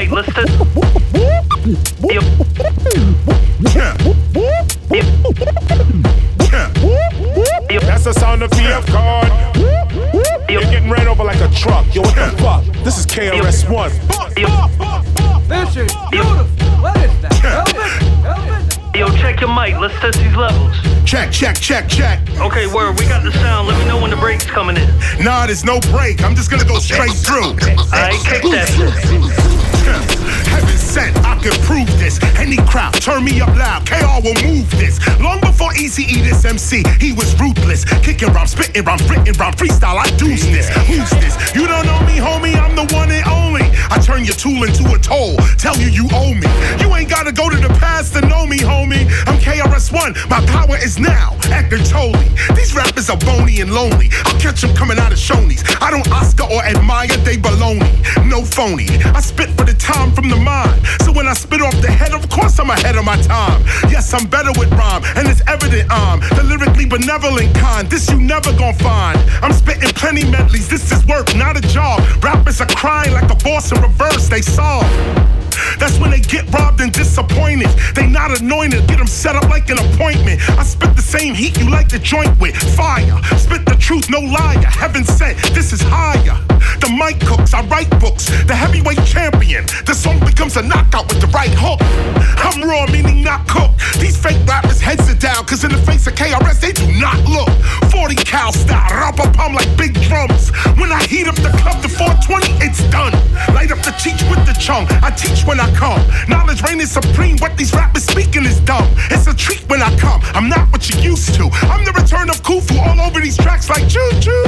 mic. Let's test. That's the sound of VF card. You're getting ran over like a truck. Yo, what the fuck? This is KRS One. This is beautiful. What is that? Help it. Yo, check your mic. Let's test these levels. Check, check, check, check. Okay, word. We got the sound. Let me know when the break's coming in. Nah, there's no break. I'm just gonna go straight through. I kick that shit. Heaven sent, I can prove this. Any crowd, turn me up loud. KR will move this. Long before Easy E this MC, he was ruthless. Kicking rhyme, spitting rhyme, spitting rhyme, freestyle. I deuce this. Who's this? You don't know me, homie. I'm the one and only. I turn your tool into a toll. Tell you you owe me. You ain't gotta go to the past to know me, homie. I'm KRS1. My power is now. Eckhart Tolle. These rappers are bony and lonely. I'll catch them coming out of Shoney's. I don't Oscar or admire, they baloney. No phony. I spit for the time from the mind. So when I spit off the head, of course I'm ahead of my time. Yes, I'm better with rhyme, and it's evident I'm the lyrically benevolent kind. This you never gon' find. I'm spitting plenty medleys. This is work, not a job. Rappers are crying like a boss in reverse. They solve. That's when they get robbed and disappointed. They not anointed, get them set up like an appointment. I spit the same heat you like to joint with. Fire, spit the truth, no liar. Heaven sent, this is higher. The mic cooks, I write books. The heavyweight champion. The song becomes a knockout with the right hook. I'm raw, meaning not cooked. These fake rappers heads are down, cause in the face of KRS, they do not look. 40 cal style, rubber pump like big drums. When I heat up the club to 420, it's done. Light up the cheek with the chunk. I teach when I come. Knowledge reign is supreme. What these rappers speaking is dumb. It's a treat when I come. I'm not what you used to. I'm the return of Khufu all over these tracks like choo choo.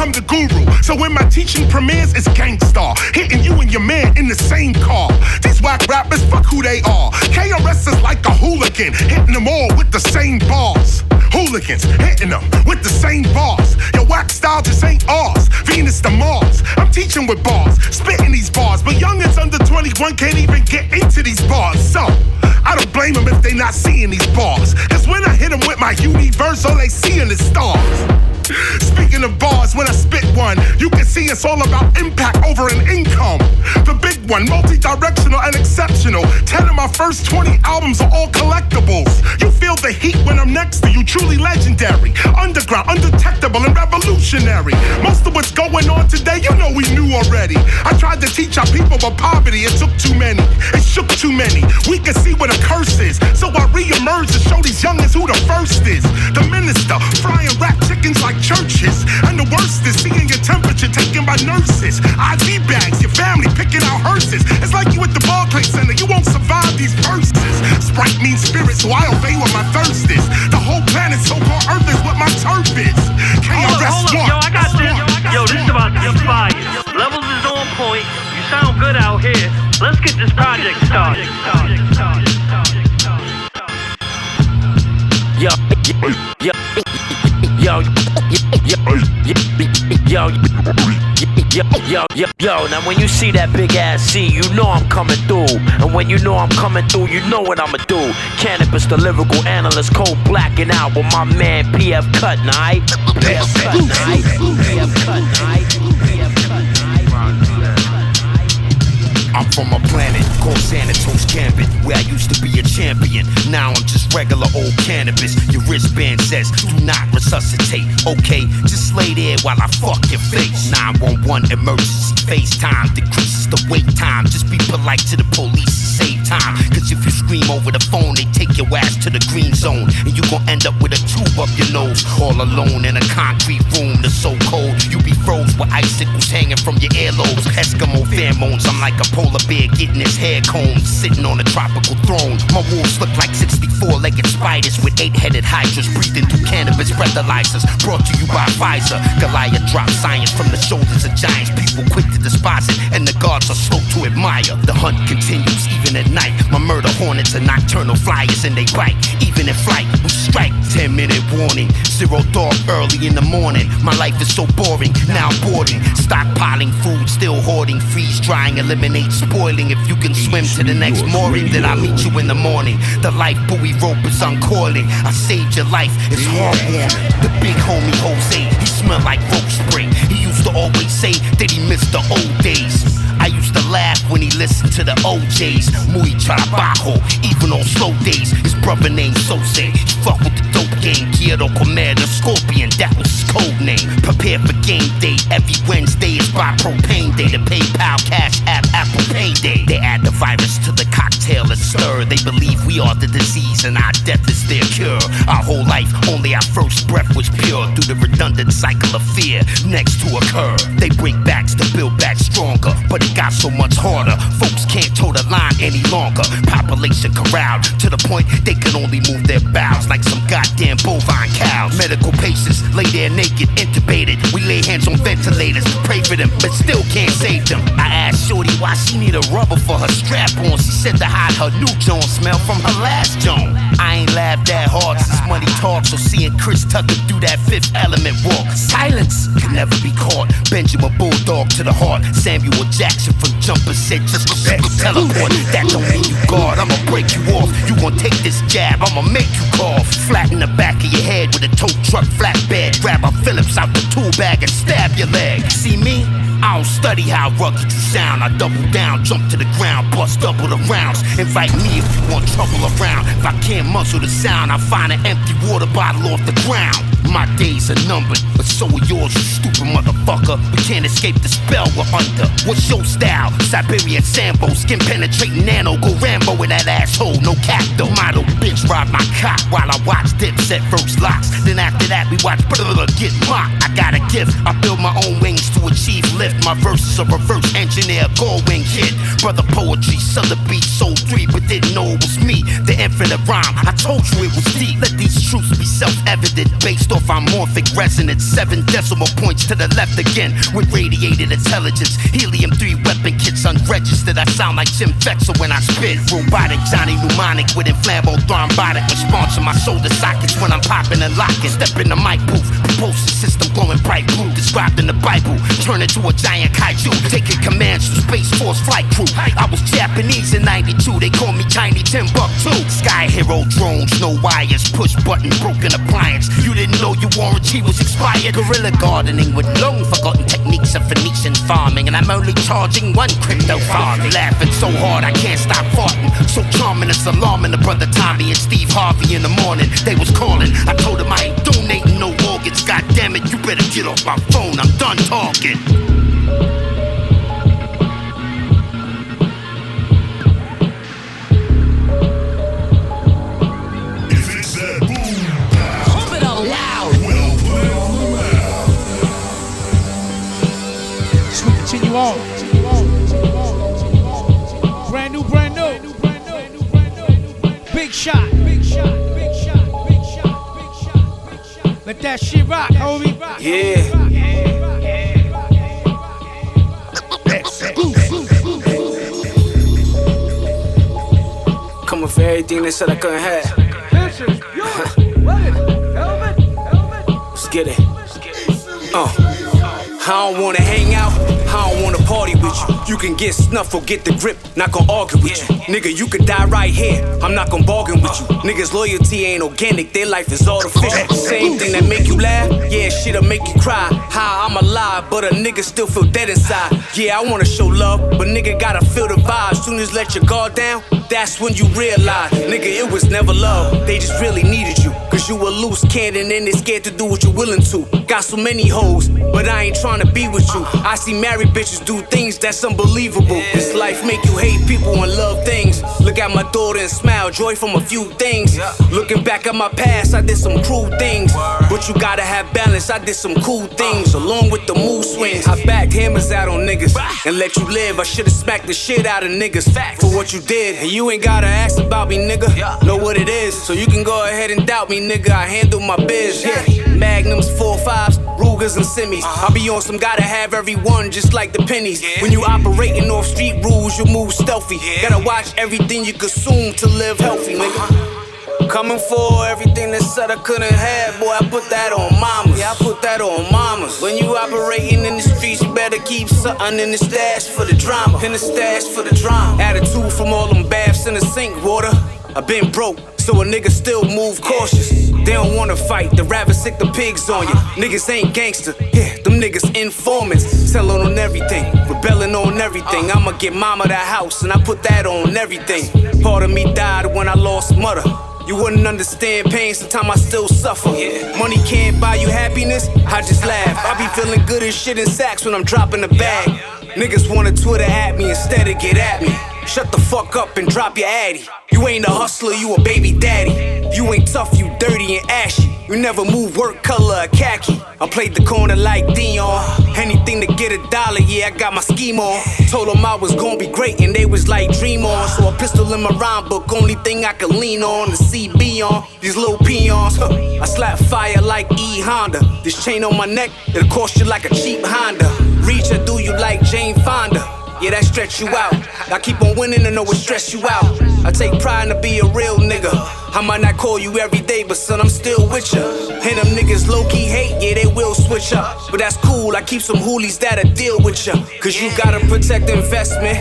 I'm the guru. So when my teaching premieres, it's Gang Starr. Hitting you and your man in the same car. These whack rappers, fuck who they are. KRS is like a hooligan. Hitting them all with the same bars. Hooligans hitting them with the same bars. Your whack style just ain't ours. Venus to Mars. I'm teaching with bars, spitting these bars. But youngins under 21 can't even get into these bars. So I don't blame them if they not seeing these bars. Cause when I hit them with my universe, all they seeing is stars. Speaking of bars, when I spit one, you can see it's all about impact over an income. The big one, multi-directional and exceptional. Ten of my first 20 albums are all collectibles. You feel the heat when I'm next to you, truly legendary. Underground, undetectable, and revolutionary. Most of what's going on today, you know we knew already. I tried to teach our people about poverty, it took too many. It shook too many. We can see what a curse is. So I re-emerge to show these youngins who the first is. The minister, frying rap chickens like churches. And the worst is seeing your temperature taken by nurses. IV bags, your family picking out hearses. It's like you at the Barclays Center, you won't survive these verses. Sprite means spirit, so I obey what my thirst is. The whole planet, so called Earth, is what my turf is. Hold up, hold up. Yo, I got this. Yo, this is about to get fire. Levels is on point. You sound good out here. Let's get this project started. Yo, yo, yo, yo, yo, yo, yo, yo, yo. Yo, yo, now when you see that big ass C, you know I'm coming through. And when you know I'm coming through, you know what I'ma do. Canibus, the lyrical analyst, cold blacking out with my man PF Cut, night. PF Cut, night. PF Cut, night. PF Cut, night. I'm from a planet called Xanatos Gambit, where I used to be a champion. Now I'm just regular old Canibus. Your wristband says, do not resuscitate. Okay, just lay there while I fuck your face. 911 emergency FaceTime decreases the wait time. Just be polite to the police save time. Cause if you scream over the phone, they take your ass to the green zone. And you gon' end up with a tube up your nose. All alone in a concrete room that's so cold. You be froze with icicles hanging from your earlobes. Eskimo pheromones, I'm like a polar bear getting his hair combed. Sitting on a tropical throne. My wolves look like 64 legged spiders with eight headed hydras breathing through cannabis breathalyzers. Brought to you by Pfizer. Goliath drops science from the shoulders of giants. People quick to despise it, and the gods are slow to admire. The hunt continues even at night. My murder hornets are nocturnal flyers and they bite. Even in flight, we strike. 10 minute warning. Zero dark early in the morning. My life is so boring. Now I'm boarding. Stockpiling food, still hoarding. Freeze drying, eliminate spoiling. If you can swim to the next morning, then I'll meet you in the morning. The life buoy rope is uncoiling. I saved your life. It's heartwarming. The big homie Jose, he smelled like rope spray. He used to always say that he missed the old days. I used to laugh when he listened to the OJs. Muy trabajo, even on slow days. His brother named Sose. He fuck with the dope game. Quiero comer the scorpion, that was his code name. Prepare for game day. Every Wednesday is by propane day. The PayPal, Cash App, Apple Pay day. They add the virus to the cocktail and stir. They believe we are the disease and our death is their cure. Our whole life, only our first breath was pure through the redundant cycle of fear next to occur. They break backs to build back stronger, but it got so much harder. Folks can't toe the line any longer. Population corralled to the point they can only move their bowels like some goddamn bovine cows. Medical patients lay there naked, intubated. We lay hands on ventilators, pray for them, but still can't save them. Why she need a rubber for her strap on. She said to hide her new Joan smell from her last Joan. I ain't laughed that hard since money talks, so seeing Chris Tucker do that fifth element walk. Silence can never be caught. Benjamin Bulldog to the heart. Samuel Jackson from Jumper said just teleport. That don't mean you guard. I'ma break you off. You gon' take this jab. I'ma make you cough. Flat in the back of your head with a tow truck flatbed. Grab a Phillips out the tool bag and stab your leg. See me? I don't study how rugged you sound. I double down, jump to the ground, bust double the rounds. Invite me if you want trouble around. If I can't muzzle the sound, I find an empty water bottle off the ground. My days are numbered, but so are yours, you stupid motherfucker. We can't escape the spell we're under. What's your style? Siberian Sambo, skin penetrating nano, go Rambo in that asshole, no cap though. Model bitch ride my cock while I watch Dipset first locks. Then after that, we watch brother get mocked. I got a gift, I build my own wings to achieve lift. My verses are reverse engineer, gold wing kid. Brother poetry, southern beat, soul three, but didn't know it was me. The infinite rhyme, I told you it was deep. Let these truths be self-evident, based off our morphic resonance. Seven decimal points to the left again, with radiated intelligence. Helium 3 weapon kits unregistered. I sound like Jim Fetzer when I spit. Robotic, Johnny Mnemonic with inflammable thrombotic response to my shoulder sockets when I'm popping and locking. Step in the mic booth, propulsion system glowing bright blue, described in the Bible. Turn into a giant kaiju, taking commands from Space Force flight crew. I was Japanese in 92, they call me Tiny Timbuktu. Sky Hero drones, no wires, push button, broken appliance. You didn't know your warranty was expired. Guerrilla gardening with long forgotten techniques of Phoenician farming, and I'm only charging one crypto farm. Laughing so hard I can't stop farting. So charming, it's alarming. The brother Tommy and Steve Harvey in the morning, they was calling. I told them I ain't donating no organs. God damn it, you better get off my phone. I'm done talking. That shit rock, homie. Yeah. Coming for everything they said I couldn't have. This is beautiful. What is it? Helmet? Helmet? Let's get it. Uh. I don't wanna hang out, I don't wanna party with you. You can get snuff or get the grip, not gonna argue with you. Nigga, you could die right here, I'm not gonna bargain with you. Niggas' loyalty ain't organic, their life is artificial. Same thing that make you laugh, yeah, shit'll make you cry. How I'm alive, but a nigga still feel dead inside. Yeah, I wanna show love, but nigga gotta feel the vibe. Soon as let your guard down, that's when you realize, nigga, it was never love. They just really needed you. You a loose cannon and they scared to do what you're willing to. Got so many hoes, but I ain't trying to be with you. I see married bitches do things that's unbelievable. This life make you hate people and love things. Look at my daughter and smile, joy from a few things. Looking back at my past, I did some cruel things. But you gotta have balance, I did some cool things. Along with the mood swings, I backed hammers out on niggas and let you live. I should've smacked the shit out of niggas for what you did. And you ain't gotta ask about me, nigga. Know what it is, so you can go ahead and doubt me, nigga. I handle my biz, yeah. Magnums, four fives, Rugers and Simmies. Uh-huh. I be on some gotta have every one, just like the pennies. When you operating off street rules, you move stealthy. Gotta watch everything you consume to live healthy, nigga. Uh-huh. Coming for everything that said I couldn't have, boy. I put that on mamas. Yeah, I put that on mamas. When you operating in the streets, you better keep something in the stash for the drama. In the stash for the drama. Attitude from all them baths in the sink water. I've been broke, so a nigga still move cautious. They don't wanna fight, the rather sick the pigs on you. Niggas ain't gangster, yeah, them niggas informants. Telling on everything, rebelling on everything. I'ma get mama that house, and I put that on everything. Part of me died when I lost mother. You wouldn't understand pain, sometimes I still suffer. Yeah. Money can't buy you happiness, I just laugh. I be feeling good as shit in sacks when I'm dropping the bag. Niggas wanna Twitter at me instead of get at me. Shut the fuck up and drop your addy. You ain't a hustler, you a baby daddy. You ain't tough, you dirty and ashy. You never move work color of khaki. I played the corner like Dion. Anything to get a dollar, yeah, I got my scheme on. Told them I was gonna be great and they was like, dream on. So a pistol in my rhyme book, only thing I could lean on to see beyond these little peons. Huh. I slap fire like E Honda. This chain on my neck, it'll cost you like a cheap Honda. Reach or do you like Jane Fonda? Yeah, that stretch you out. I keep on winning and know it stress you out. I take pride to be a real nigga. I might not call you every day, but son, I'm still with ya. And them niggas low key hate, yeah, they will switch up. But that's cool, I keep some hoolies that'll deal with ya. Cause you gotta protect investment.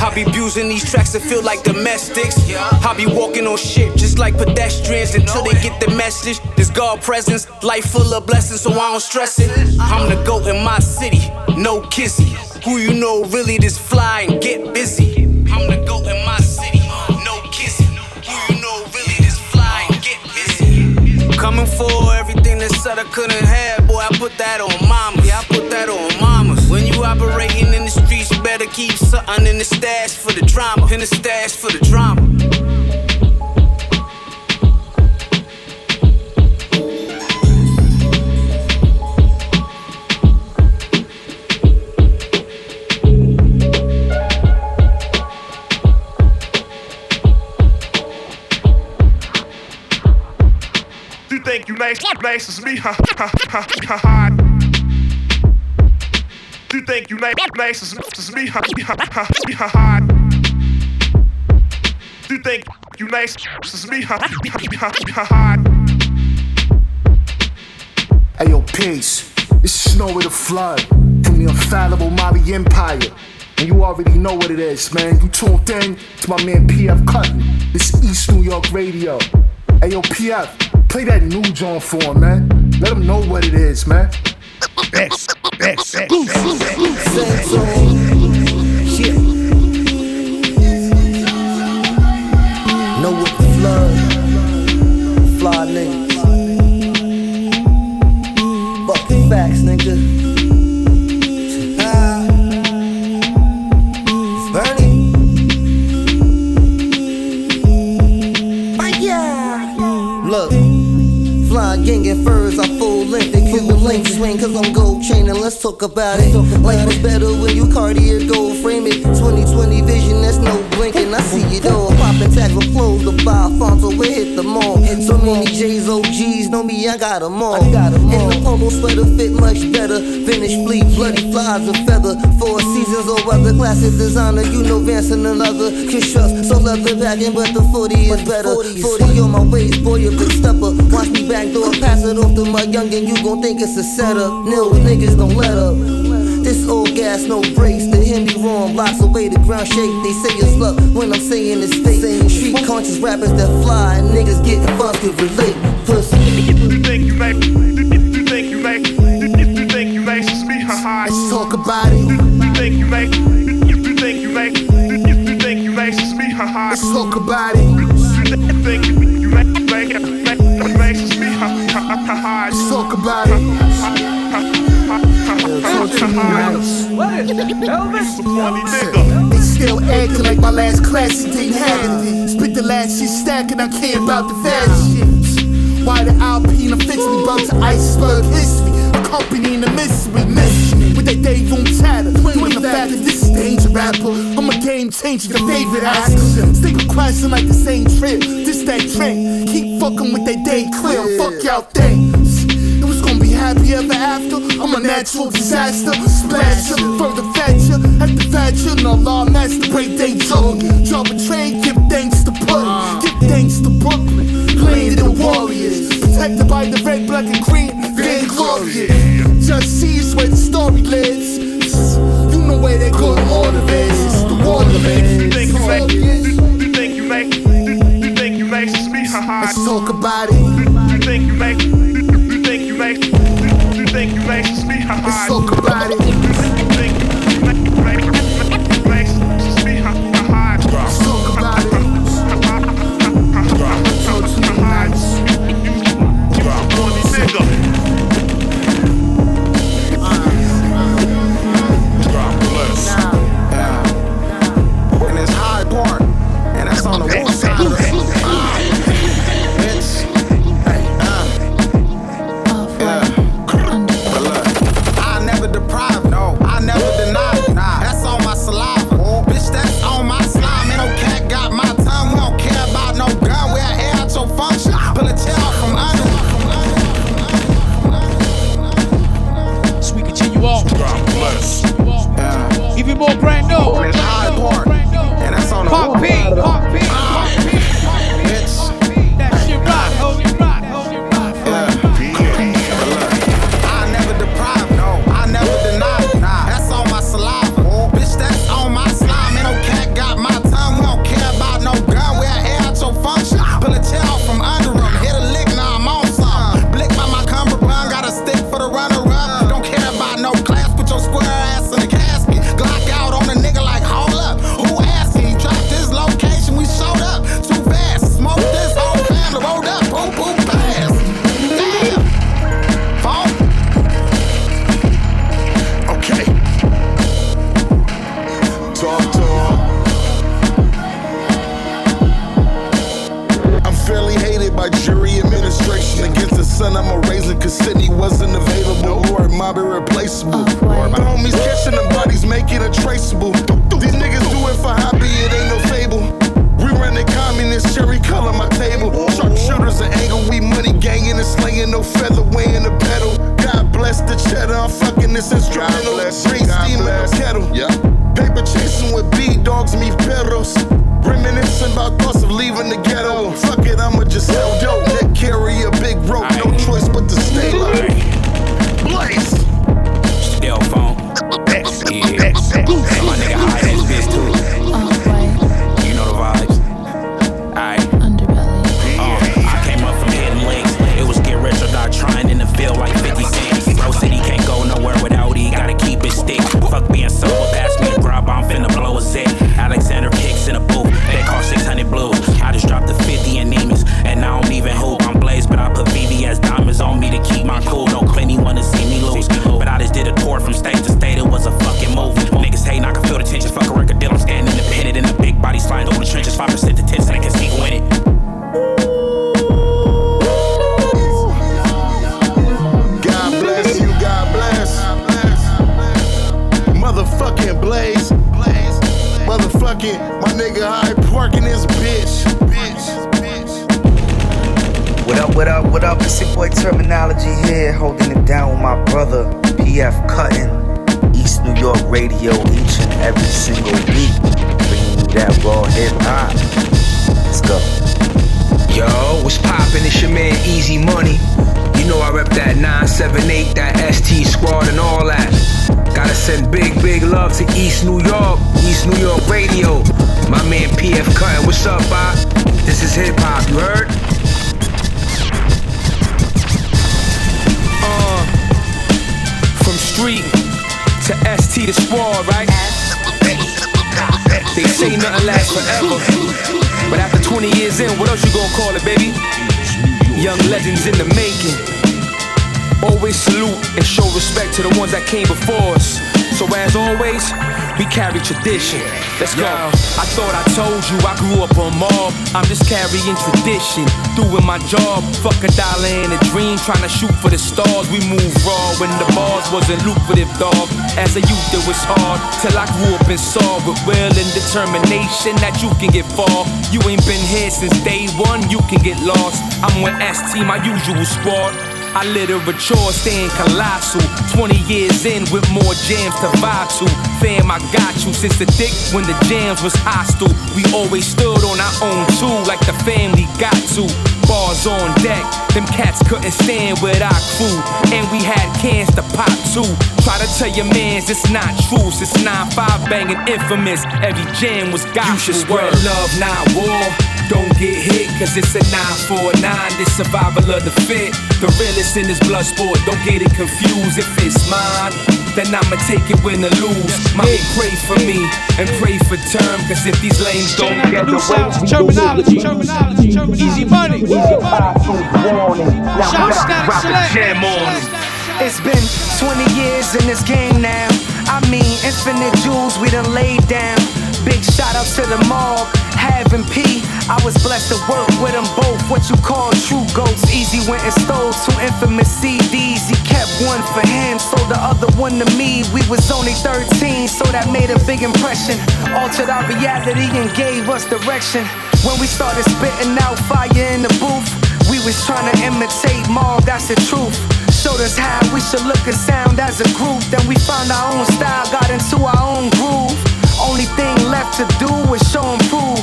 I be abusing these tracks that feel like domestics. I be walking on shit just like pedestrians until they get the message. This God presence, life full of blessings, so I don't stress it. I'm the goat in my city, no kissy. Who you know really this fly and get busy? I'm the goat in my city, no kissy. Who you know really this fly and get busy? Coming for everything that said I couldn't have, boy. I put that on mama. Yeah, I put that on mamas. When you operating in the streets, you better keep something in the stash for the drama. In the stash for the drama. Nice as me? Ha. You think you nice, as, as me? Ha. You think you nice as me? Ha. Hey yo, peace. Is Snow with the Flood from the infallible Mobby Empire. And you already know what it is, man. You tuned in to my man PF Cuttin. This is East New York Radio. Hey yo, PF, play that new joint for him, man. Let him know what it is, man. X, X, X, X, X, Shit. Know what the flood, fly niggas. Fucking facts, nigga. Gang equivalent swing, cause I'm gold training. Let's talk about it. Life was better when you Cartier gold frame it. 2020 vision, that's no blinking. I see it all. Popping tags with flows to buy Alfonso, we hit the mall. So many J's, OGs, know me, I got them all. In the polo sweater fit much better. Finish fleet, bloody flies a feather. Four seasons or other classic designer, you know Vance and another. Kiss trust, so leather packing, but the 40 is better. 40 on my waist, boy, a big stepper. Watch me backdoor, pass it off to my youngin', you gon' think it's a setup. Nil niggas don't let up. This old gas, no brakes. They hear me wrong, blocks away, the ground shake. They say it's luck when I'm saying it's fake. Street conscious rappers that fly, and niggas getting fucked to relate. Pussy. You think you nice? You think you nice? You think you as me? Ha ha. Let's talk about it. You think you nice? You think you nice? You think you as me? Ha ha. Let's talk about it. You you ha. Let's talk about it. They still acting like my last classic didn't have it. Spit the last shit stacking, I care about the fast shit. Why the Alpine fix me bump to iceberg history? Company in the mystery, mystery. With that day room chatter. You ain't the fact that this is danger rapper. I'm a game changer, the favorite actor. Stick question like the same trip. This that trick. Keep fucking with that day clear. Fuck y'all things happy ever after. I'm a natural disaster. Splasher, further fetcher, at the fetcher. No law, that's the great day joke. Drop a train, give thanks to Putin. Give thanks to Brooklyn. Land the Warriors. Protected by the red, black, and green. Van glorious. Just sees where the story lives. You know where they good order is. The water is. Think you like it? You think you like it? You think you make it? Let's talk about it. You think you make it? You, think you make me? it's so cool. came before us. So as always, we carry tradition. Let's go. I thought I told you I grew up on mob. I'm just carrying tradition, doing my job. Fuck a dollar and a dream, trying to shoot for the stars. We move raw when the bars wasn't lucrative, dog. As a youth, it was hard till I grew up and saw with will and determination that you can get far. You ain't been here since day one, you can get lost. I'm with ST, my usual squad. I literature stand colossal. 20 years in with more jams to vibe to. Fam, I got you since the dick when the jams was hostile. We always stood on our own too, like the family got to. Bars on deck, them cats couldn't stand with our crew. And we had cans to pop too. Try to tell your mans it's not true. Since 9-5 banging infamous, every jam was gospel. You should spread love, not war. Don't get hit, cause it's a 949. This survival of the fit. The realest in this blood sport. Don't get it confused. If it's mine, then I'ma take it win or lose. Mommy, pray for me and pray for term. Cause if these lanes don't get the way, we Termanology, Termanology, Termanology. Easy money, easy money. Shout Statik Selektah. It's been 20 years in this game now. I mean, infinite jewels we done laid down. Big shout out to the mob, having P. I was blessed to work with them both. What you call true ghosts. Easy went and stole two infamous CDs. He kept one for him, sold the other one to me. We was only 13, so that made a big impression. Altered our reality and gave us direction. When we started spitting out fire in the booth, we was trying to imitate Marv, that's the truth. Showed us how we should look and sound as a group. Then we found our own style, got into our own groove. Only thing left to do is show and prove.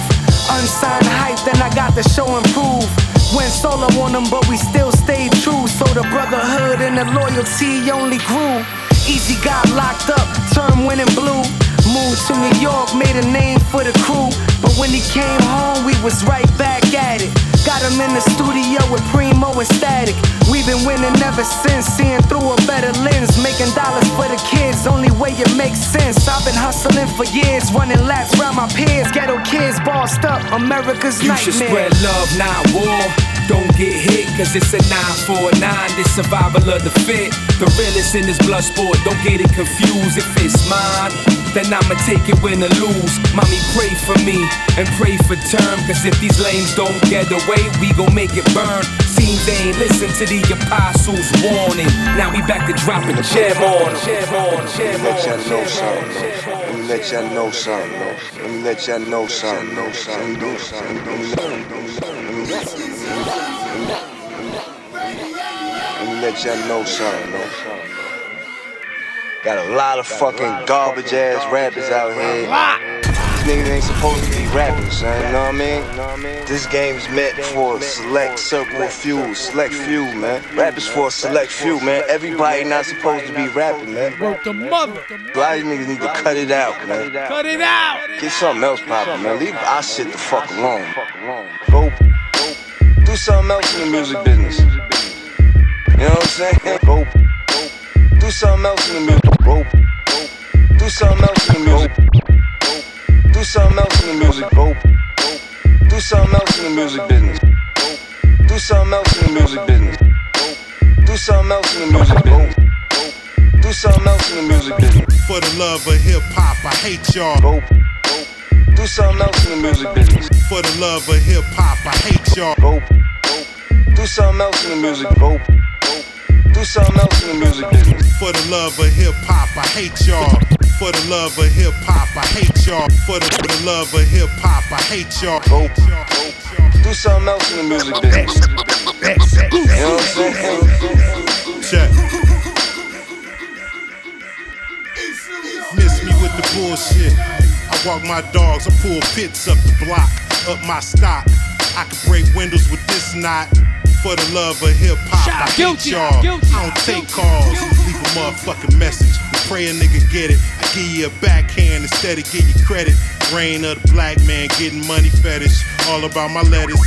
Unsigned hype, then I got to show and prove. Went solo on them, but we still stayed true. So the brotherhood and the loyalty only grew. Easy got locked up, turned winning blue. Moved to New York, made a name for the crew. But when he came home, we was right back at it. Got him in the studio with Primo and Statik. We've been winning ever since, seeing through a better lens. Making dollars for the kids, only way it makes sense. I've been hustling for years, running laps around my peers. Ghetto kids bossed up, America's You nightmare. should spread love, not war. Don't get hit, cause it's a 949. This survival of the fit. The realest in this blood sport. Don't get it confused. If it's mine, then I'ma take it win or lose. Mommy, pray for me and pray for term. Cause if these lanes don't get away, we gon' make it burn. Seems they ain't listen to the apostles' warning. Now we back to dropping jam on. Jam on Let y'all know something. Let me let y'all know something. Let me let y'all know something. Know something. Know something. Let me let- let y'all know something. Got a lot of fucking garbage ass rappers out here. These niggas ain't supposed to be rapping, son. You know what I mean? This game's meant for a select circle of few, select few, man. Rap is for a select few, man. Everybody not supposed to be rapping, man. Wrote the mother. A lot of niggas need to cut it out, man. Cut it out. Get something else poppin', man. Leave our shit the fuck alone. Go, do something else in the music business. You know what I'm saying? Go, do something else in the music. Go, do something else in the music. Do something else in the music. Go, do something else in the music business. Do something else in the music business. Do something else in the music business. Do something else in the music business. For the love of hip hop, I hate y'all. Do something else in the music business. For the love of hip hop, I hate y'all. Do something else in the music. Go. Do something else in the music business. For the love of hip hop, I hate y'all. For the love of hip hop, I hate y'all. For the, for the love of hip hop, I hate y'all. Do something else in the music business. You know what I'm saying? Check. Miss me with the bullshit. I walk my dogs, I pull pits up the block, up my stock. I can break windows with this knot. For the love of hip hop, I Guilty, y'all. guilty, I don't take calls, leave a motherfucking message. Pray a nigga get it. I give you a backhand instead of give you credit. Reign of the black man getting money fetish. All about my lettuce.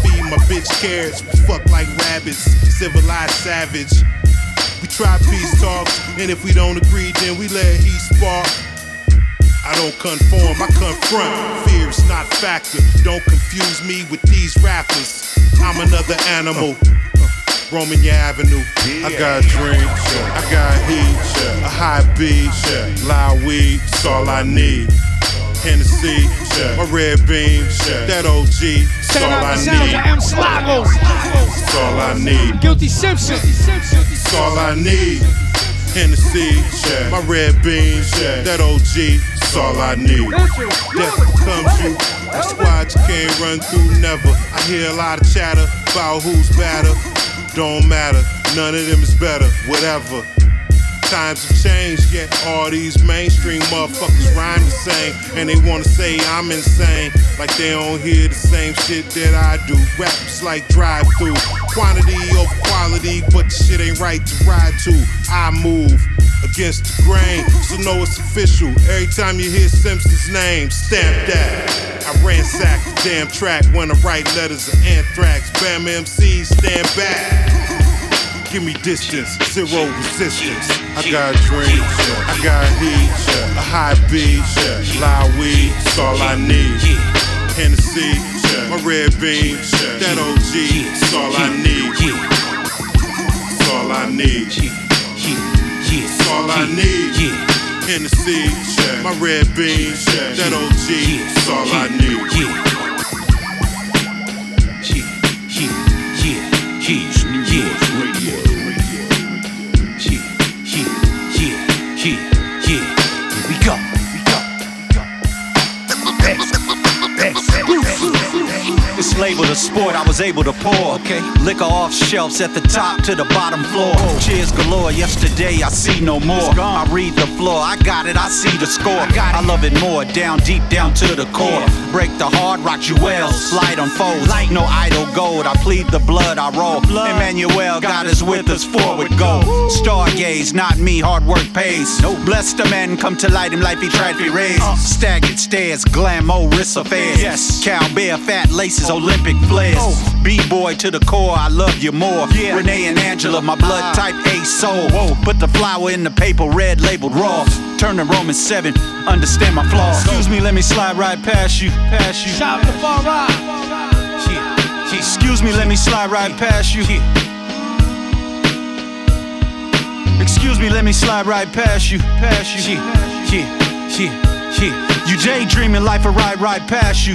Feed my bitch carrots, we fuck like rabbits. Civilized savage. We try peace talks, and if we don't agree, then we let heat spark. I don't conform, I confront. Fear is not factor. Don't confuse me with these rappers. I'm another animal. Uh, Roaming your avenue. I got drinks, I got heat, a high beat, loud weed, it's all I need. Hennessy, my red beam, that OG, Shout all I need. of M. Slago. That's all I need. Guilty Simpson. That's all I need. Hennessy, my red beam, that OG, that's all I need. Death comes you, a squad you can't run through never. I hear a lot of chatter about who's better. Don't matter, none of them is better, whatever. Times have changed, yet all these mainstream motherfuckers rhyme the same. And they wanna say I'm insane, like they don't hear the same shit that I do. Raps like drive through, quantity over quality, but the shit ain't right to ride to. I move against the grain, so know it's official. Every time you hear Simpson's name, stamp that. I ransack the damn track when I write letters of anthrax. Bam MCs stand back. Give me distance, zero resistance. I got dreams, I got heat, a high beat, loud weed, all I need. Hennessy, my red beam, that OG, that's all I need. That's all I need. That's all I need. Hennessy, my red beam, that OG, that's all I need. Sport, I was able to pour. Okay. Liquor off shelves at the top to the bottom floor. Cheers galore, yesterday I see no more. I read the floor, I got it, I see the score. I, love it more, down deep, down to the core. Break the hard, rock jewels, light on foes. No idle gold, I plead the blood, I roll. Emmanuel, God is with us, forward go. Stargaze, not me, hard work pays. Bless the man, come to light him, life he tried to raise. Staggered stairs, glamorous affairs. Yes. Cowbear, fat laces, Olympic flares. B-boy to the core, I love you more. Renee and Angela, my blood type A soul. Put the flower in the paper, red labeled raw. Turn to Romans 7, understand my flaws. Excuse me, let me slide right past you. Past you. Shout the far right. Excuse me, let me slide right past you. Excuse me, let me slide right past you. Past you. Yeah, yeah, yeah, yeah. You daydreaming life a ride right past you.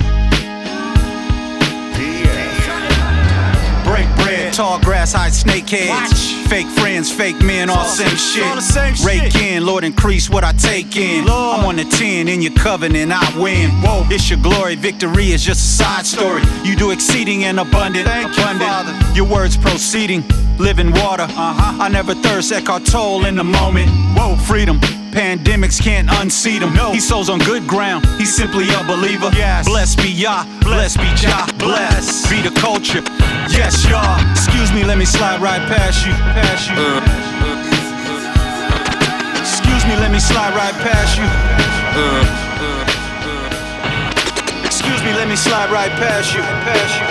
Tall grass, hide snake heads. Fake friends, fake men, all same shit. Rake in, Lord, increase what I take in. I'm on the 10 in your covenant, I win. Whoa, it's your glory, victory is just a side story. You do exceeding and abundant, abundant. Your words proceeding, living water. Uh-huh. I never thirst, Eckhart Tolle in the moment. Whoa, freedom. Pandemics can't unseat him. No. He sows on good ground. He's simply a believer. Yes. Blessed be Yah, blessed be Jah, blessed Yes, y'all. Excuse me, let me slide right past you. Past you. Excuse me, let me slide right past you. Excuse me, let me slide right past you. Past you.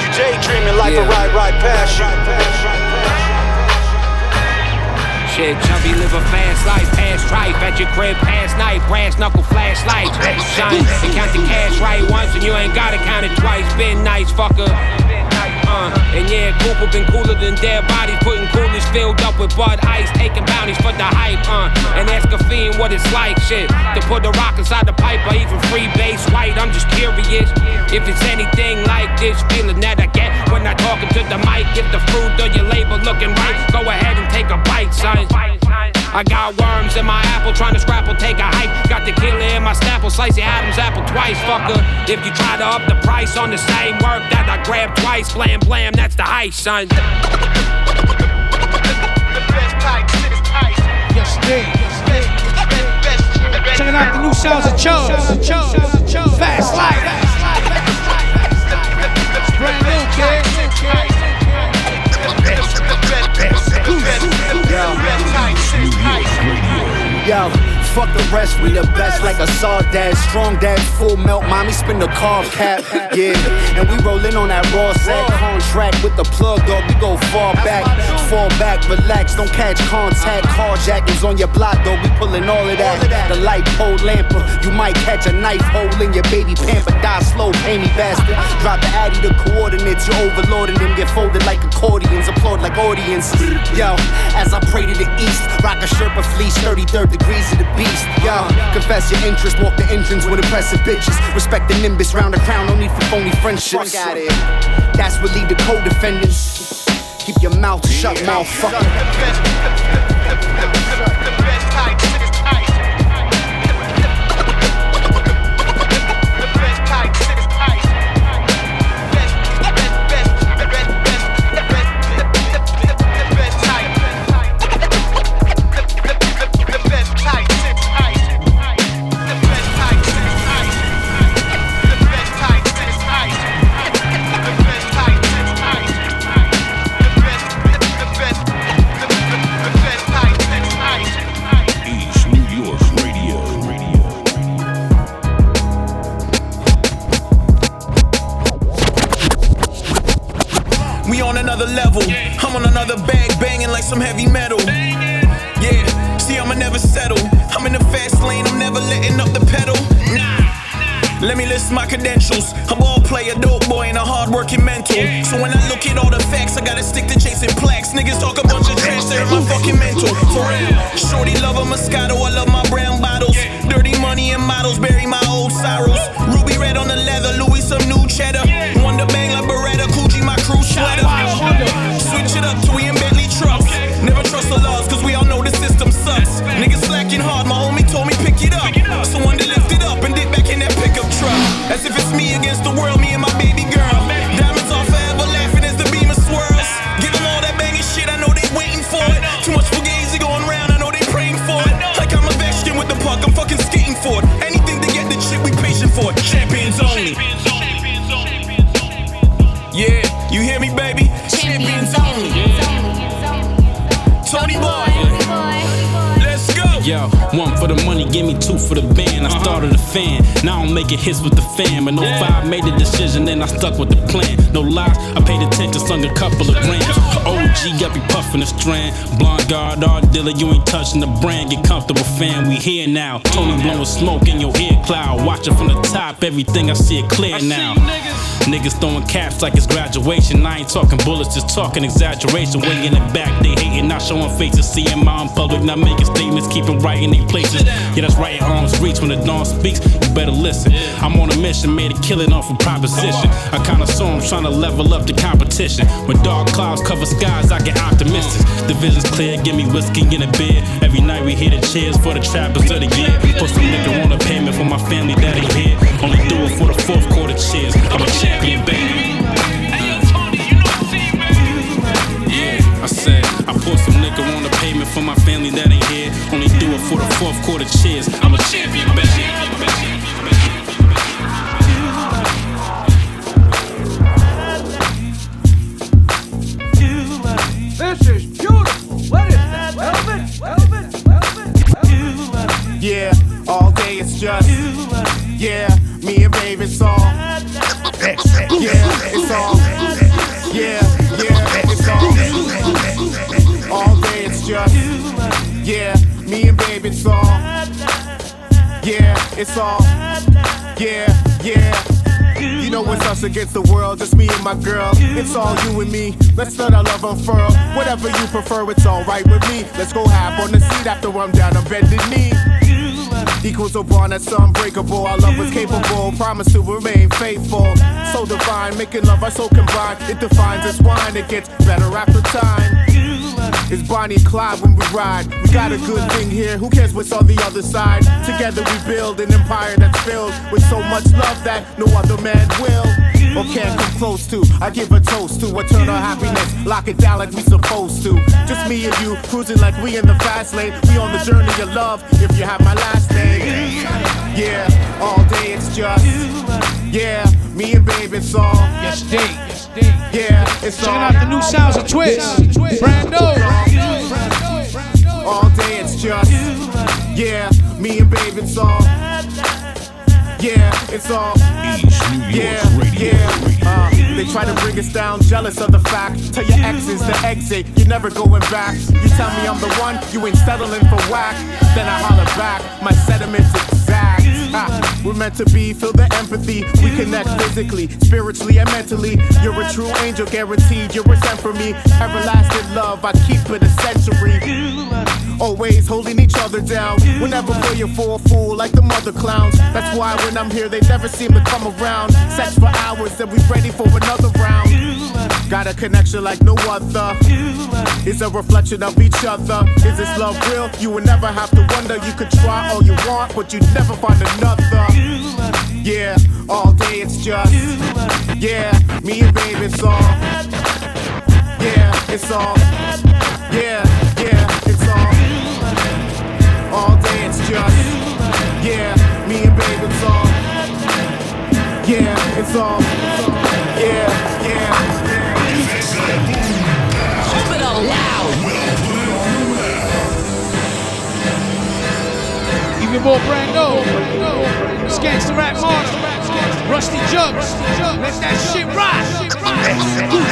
You daydreaming like a ride right past you. Shit, chubby, live a fast life, past tripe at your crib, past night, brass knuckle flashlights. Shine and count the cash right once, and you ain't gotta count it twice. Been nice, fucker. Uh, and yeah, Cooper been cooler than dead bodies, putting coolers filled up with Bud Ice, taking bounties for the hype. Uh, and ask a fiend what it's like, shit, to put the rock inside the pipe or even free base white. I'm just curious if it's anything like this feeling that I get when I talking to the mic. If the fruit of your label looking right, go ahead and take a bite, son. I got worms in my apple, trying to scrapple, take a hike. Got the killer in my snapple, slice your Adam's apple twice, fucker. If you try to up the price on the same work that I grabbed twice, blam blam, that's the hype, son. Yes, indeed. Checking out the new sounds of Cho. Fast life. It's brand Yo, fuck the rest, we the best like a saw dad, strong dad, full melt. Mommy spin the car cap, yeah. And we rollin' on that raw sack contract with the plug, dog. We go far back, fall back, relax, don't catch contact. Carjackings on your block, though. We pullin' all of that. The light pole lamper, you might catch a knife hole in your baby pamper. Die slow, pay me bastard. Drop the addy, the coordinates, you're overloading them. Get folded like accordions, applaud like audiences. Yo, as I pray to the east, rock a Sherpa fleece, 33rd degrees of the beast. Yo, confess your interest, walk the entrance with impressive bitches. Respect the nimbus, round the crown, no need for phony friendships. Fuck outta here. That's what lead the co-defendants. Keep your mouth shut, motherfucker. List my credentials. A ball player, dope boy, and a hardworking mental. So when I look at all the facts, I gotta stick to chasing plaques. Niggas talk a bunch of trash, they're my fucking mental. For real. Shorty love a Moscato, I love my brown bottles. Dirty money and models, Yo, one for the money, give me two for the band. I uh-huh. started a fan, now I'm making hits with the fam. And 05 made the decision, then I stuck with the plan. No lies, I paid attention, sung a couple of grams. Oh, OG got me puffing the strand. Blonde guard, art dealer, you ain't touching the brand. Get comfortable, fam, we here now. Tony blowing smoke in your ear cloud. Watch it from the top, everything I see it clear now. Niggas throwing caps like it's graduation. I ain't talking bullets, just talking exaggeration. Way in the back, they hating, not showing faces. Seeing my in public, not making statements, keeping right in their places. Yeah, that's right, at arms reach when the dawn speaks. You better listen. I'm on a mission, made a killing off a proposition. I kinda saw him trying to level up the competition. When dark clouds cover skies, I get optimistic. The vision's clear, give me whiskey in a beer. Every night we hear the cheers for the trappers of the year. Put some nigga on a payment for my family that ain't here. Only do it for the fourth quarter cheers. I'm a champion, baby. I said I put some nigga on the payment for my family that ain't here. Only do it for the fourth quarter cheers. I'm a champion, baby. This is beautiful. What is that? Velvet? Velvet? Velvet? Yeah, all day it's just yeah, me and baby it's all yeah, it's all yeah, yeah, it's all all day it's just yeah, me and baby it's all yeah, it's all yeah, yeah. You know it's us against the world, just me and my girl. It's all you and me. Let's let our love unfurl. Whatever you prefer, it's alright with me. Let's go half on the seat after I'm down on bended knee. Equals a bond that's unbreakable. Our love is capable. Promise to remain faithful. So divine, making love our soul combined. It defines us wine. It gets better after time. It's Bonnie and Clyde when we ride. We got a good thing here. Who cares what's on the other side? Together we build an empire that's filled with so much love that no other man will or can come close to. I give a toast to eternal happiness. Lock it down like we supposed to. Just me and you cruising like we in the fast lane. We on the journey of love. If you have my last name, yeah. All day it's just yeah. Me and baby it's all yes, day. Yeah, it's Checking all out the new sounds of Twist. Brando. All day it's just yeah. Me and baby it's all yeah. It's all yeah, yeah. Uh, they try to bring us down, jealous of the fact. Tell your exes the exit, you're never going back. You tell me I'm the one, you ain't settling for whack. Then I holler back, my sentiments exact. We're meant to be, feel the empathy. We connect physically, spiritually, and mentally. You're a true angel, guaranteed. You're a sent for me. Everlasting love, I keep it a century. Always holding each other down. Whenever We're never for a fool like the mother clowns. That's why when I'm here, they never seem to come around. Sex for hours, then we ready for another round. Got a connection like no other. It's a reflection of each other. Is this love real? You will never have to wonder. You could try all you want, but you'd never find another. Yeah, all day it's just. Yeah, me and baby, it's all. Yeah, it's all. Yeah, yeah, it's all. All day it's just. Yeah, me and baby, it's all. Yeah, it's all. Yeah, Even more Brando. Skanks the Rap Martyr. Ruste Juxx. Let that shit rock.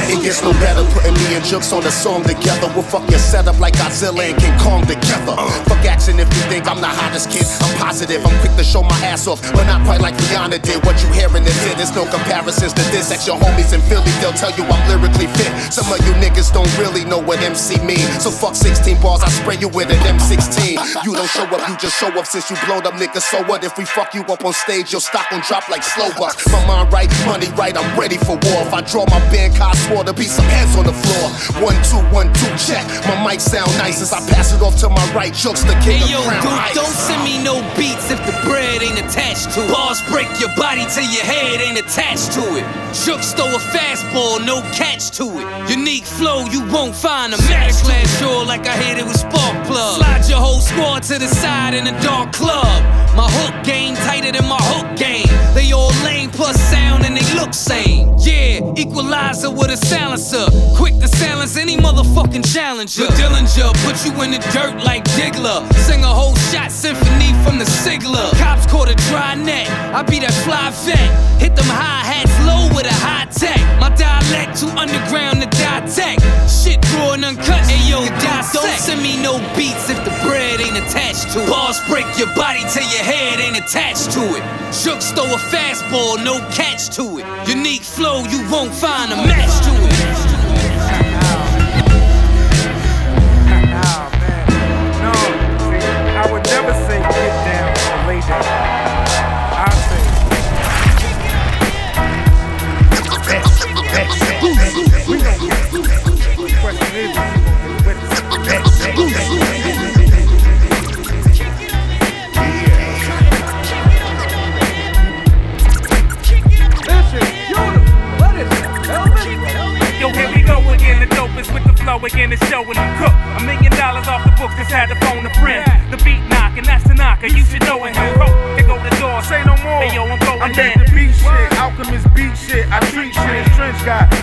It gets no better putting me and Jukes on a song together. We'll fuck your setup like Godzilla and King Kong together. Fuck action if you think I'm the hottest kid. I'm positive, I'm quick to show my ass off, but not quite like Rihanna did. What you hearing is it. There's no comparisons to this. Ex your homies in Philly, they'll tell you I'm lyrically fit. Some of you niggas don't really know what MC mean. So fuck 16 bars, I spray you with an M16. You don't show up, you just show up since you blowed up, nigga. So what if we fuck you up on stage? Your stock gon' drop like slow bucks. My mind right, money right, I'm ready for war. If I draw my band, I swore to be some hands on the floor. One, two, one, two, check. My mic sound nice as I pass it off to my right. Jokes the king Hey yo, of crown dude, don't send me no beats if the bread ain't attached to it. Bars break your body till your head ain't attached to it. Shooks throw a fastball, no catch to it. Unique flow, you won't find a match. Glass shore like I hit it with spark plug. Slide your whole squad to the side in a dark club. My hook game tighter than my hook game. They all lame plus sound and they look same. Yeah, equalizer with a silencer. Quick to silence any motherfucking challenger. The Dillinger put you in the dirt like Diggler. Sing a whole shot symphony from the Sigler. Cops caught a dry net. I be that fly vet. Hit them high hats low with a high tech. My dialect too underground to die tech. Shit raw and uncut. Yo, dissect. don't send me no beats if the bread ain't attached to it. Bars break your body till your head ain't attached to it. Shooks throw a fastball, no catch to it. Unique flow, you won't find a match to it. Again. The dopest with the flow again. The show and the cook. A million dollars off the books. Just had to phone a friend. The beat knocking, that's the knocker. You should know it. Hell, here go the door. Say no more. Hey yo, I'm going I'm in. back to beat shit, alchemist beat shit. I treat shit as trench guy. A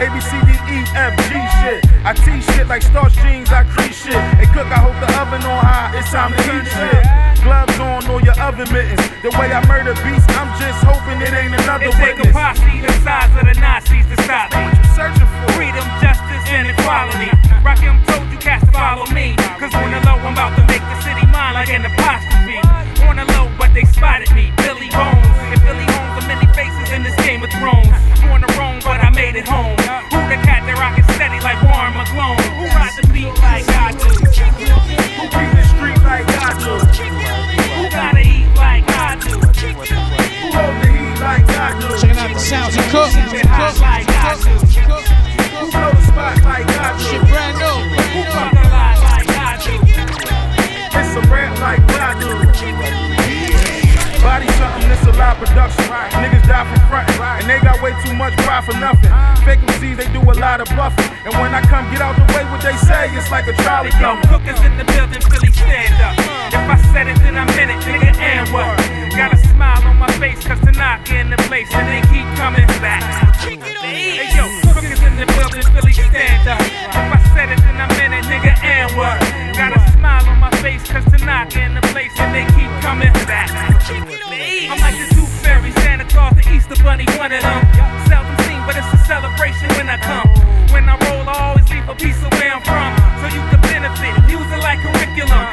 like starch jeans. I crease shit. Hey cook, I hope the oven on high. It's time to eat shit. Gloves on or your oven mittens. The way I murder beats, I'm just hoping it ain't another It take a posse the size of the Nazis to stop me. What you Searching for freedom, justice, and equality. Rakim told you cats to follow me. Cause on the low, I'm about to make the city mine like an apostrophe. On the low, but they spotted me. Billy Bones. And Billy Holmes are many faces in this Game of Thrones. Born to roam, but I made it home. Live production. Niggas die from frontin', and they got way too much pride for nothing. Fake MCs, they do a lot of bluffing. And when I come get out the way, what they say, it's like a trolley Yo, cookers in the building, Philly stand up. If I said it, then I meant it, nigga, and what? Got a smile on my face, cause Tanaka in the place, and they keep coming back. Hey yo, cookers in the building, Philly stand up. If I said it, then I meant it, nigga, and what? Got a smile on my face, cause Tanaka in the place, and they keep coming back. I'm like the Claus, the Easter Bunny, one of them. Seldom seen, but it's a celebration when I come. When I roll, I always leave a piece of where I'm from, so you can benefit. Use it like curriculum.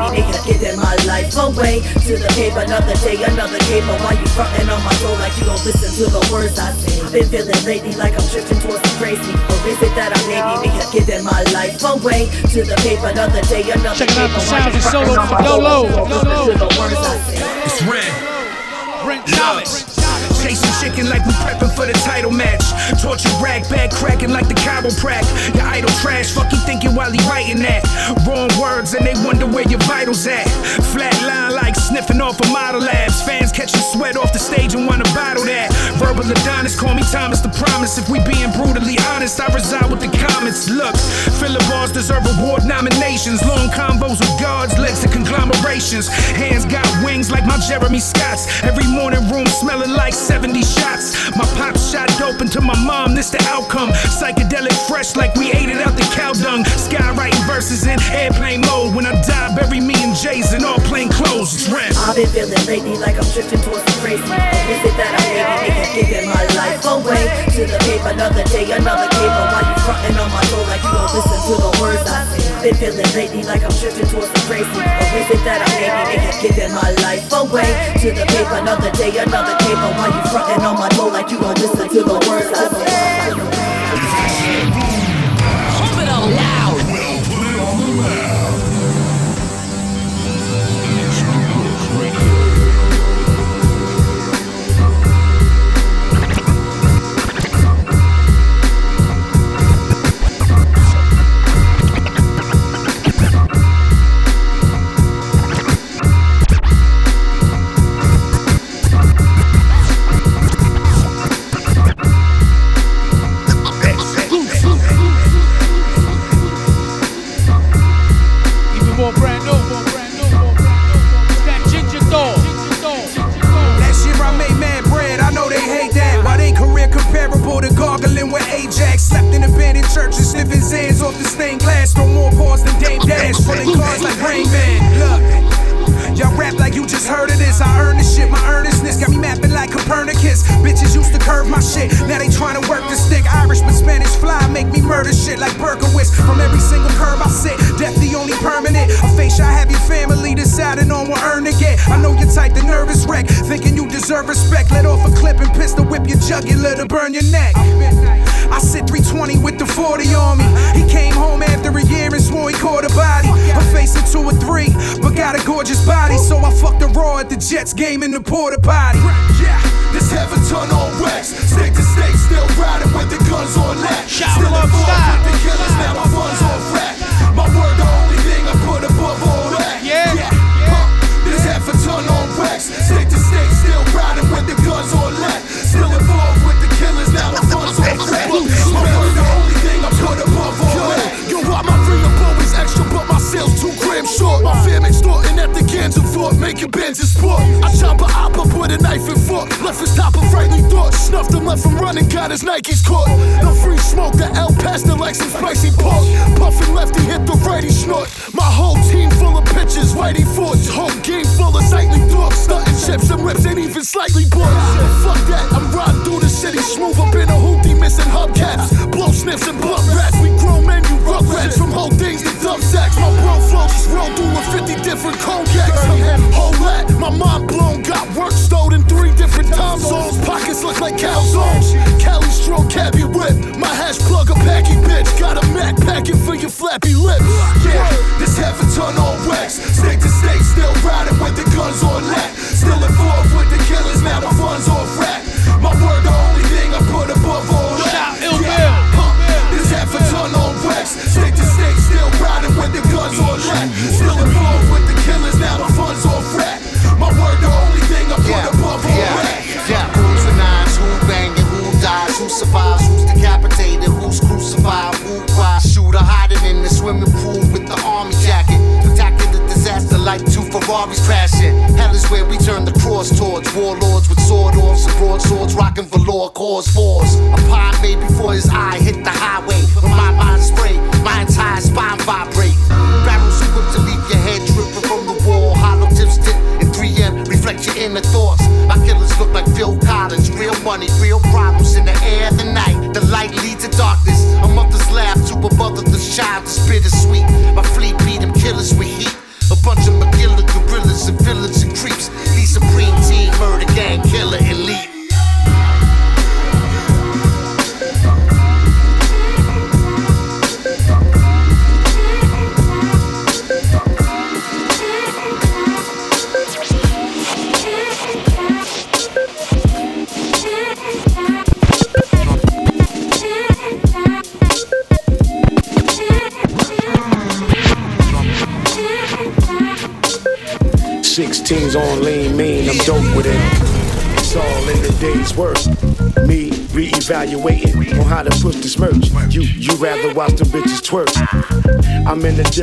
wrong, it has given my life away. To the another day, another But why you frontin' on my soul like you don't listen to the words I say? Been feeling lately like I'm drifting towards the crazy. Or is it that I'm my life away. To the another day, another out the sounds solo. from Dolo It's red. Brent Thomas Chase chicken like we prepping for the title match. Torture rag bag cracking like the chiroprac. Your idol trash, fuck you thinking while he writing that. Wrong words and they wonder where your vitals at. Flatline like sniffing off a model abs. Fans catching sweat off the stage and wanna bottle that. Verbal Adonis, call me Thomas the Promise. If we being brutally honest, I reside with the comments. Look, bars deserve award nominations. Long combos with guards, legs and conglomerations. Hands got wings like my Jeremy Scott's. Every morning room smelling like 70 shots. My pop shot dope into my mom, this the outcome. Psychedelic fresh like we ate it out the cow dung. Skywriting verses in airplane mode. When I die, bury me in Jay's and all plain clothes. Dress. I've been feeling lately like I'm shifting towards the crazy. Is it that I maybe even giving my life away? To the paper, another day, another game. But why you fronting on my soul like you don't listen to the words I say? Been feeling lately like I'm shifting towards the crazy. Or is it that I maybe even giving my life away? To the paper, another day, another game. But why you fronting on my door like you gon' listen to the words I say.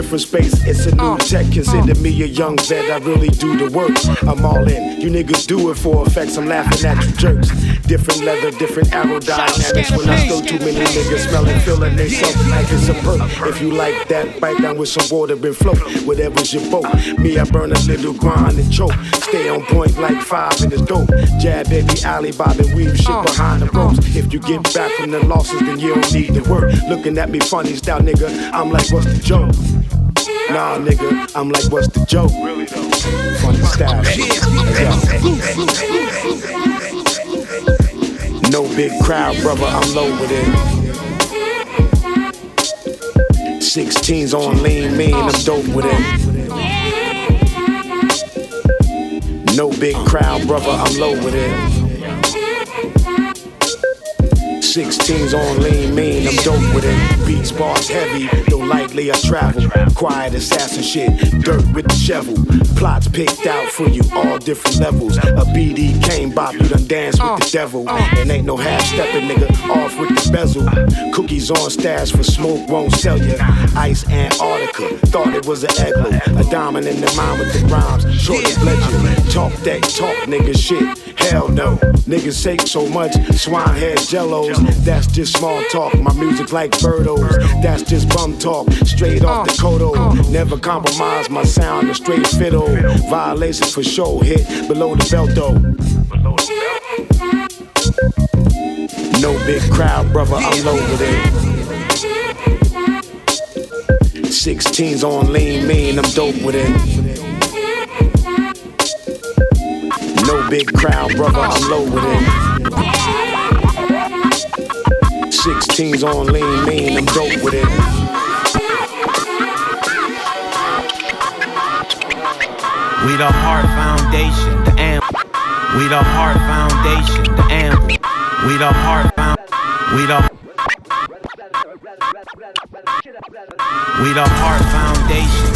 Different space, it's a new tech. Consider me a young vet, I really do the work. I'm all in. You niggas do it for effects, I'm laughing at you jerks. Different leather, different aerodynamics. When I still too many niggas smelling, feeling they self like it's a perk. If you like that, bite down with some water and float. Whatever's your boat. Me, I burn a little grind and choke. Stay on point like five in the dope. Jab baby alley, bob and weave shit behind the ropes. If you get back from the losses, then you don't need to work. Looking at me funny style, nigga. I'm like, what's the joke? Nah, nigga, I'm like, what's the joke? Funny style. No big crowd, brother, I'm low with it. 16s on lean mean, I'm dope with it. No big crowd, brother, I'm low with it. 16s on lean mean, I'm dope with it. Beats bars heavy, though lightly I travel. Quiet assassin shit, dirt with the shovel. Plots picked out for you, all different levels. A BD came bop, you done dance with the uh, devil. Uh. And ain't no half stepping, nigga, off with the bezel. Cookies on stash for smoke, won't sell ya. Ice Antarctica, thought it was an egglo. A diamond in the mind with the rhymes, short and legend. Talk that talk, nigga shit. Hell no, niggas say so much, swine head jellos. That's just small talk. My music like birdos. That's just bum talk. Straight off the. Never compromise my sound. A straight fiddle. Violations for sure. Hit below the belt though. No big crowd, brother. I'm low with it. 16s on lean mean. I'm dope with it. No big crowd, brother. I'm low with it. 16s on lean mean, I'm dope with it. We the Hart Foundation, the amp. We the Hart Foundation, the amp. We the heart found. We the. We the Hart Foundation.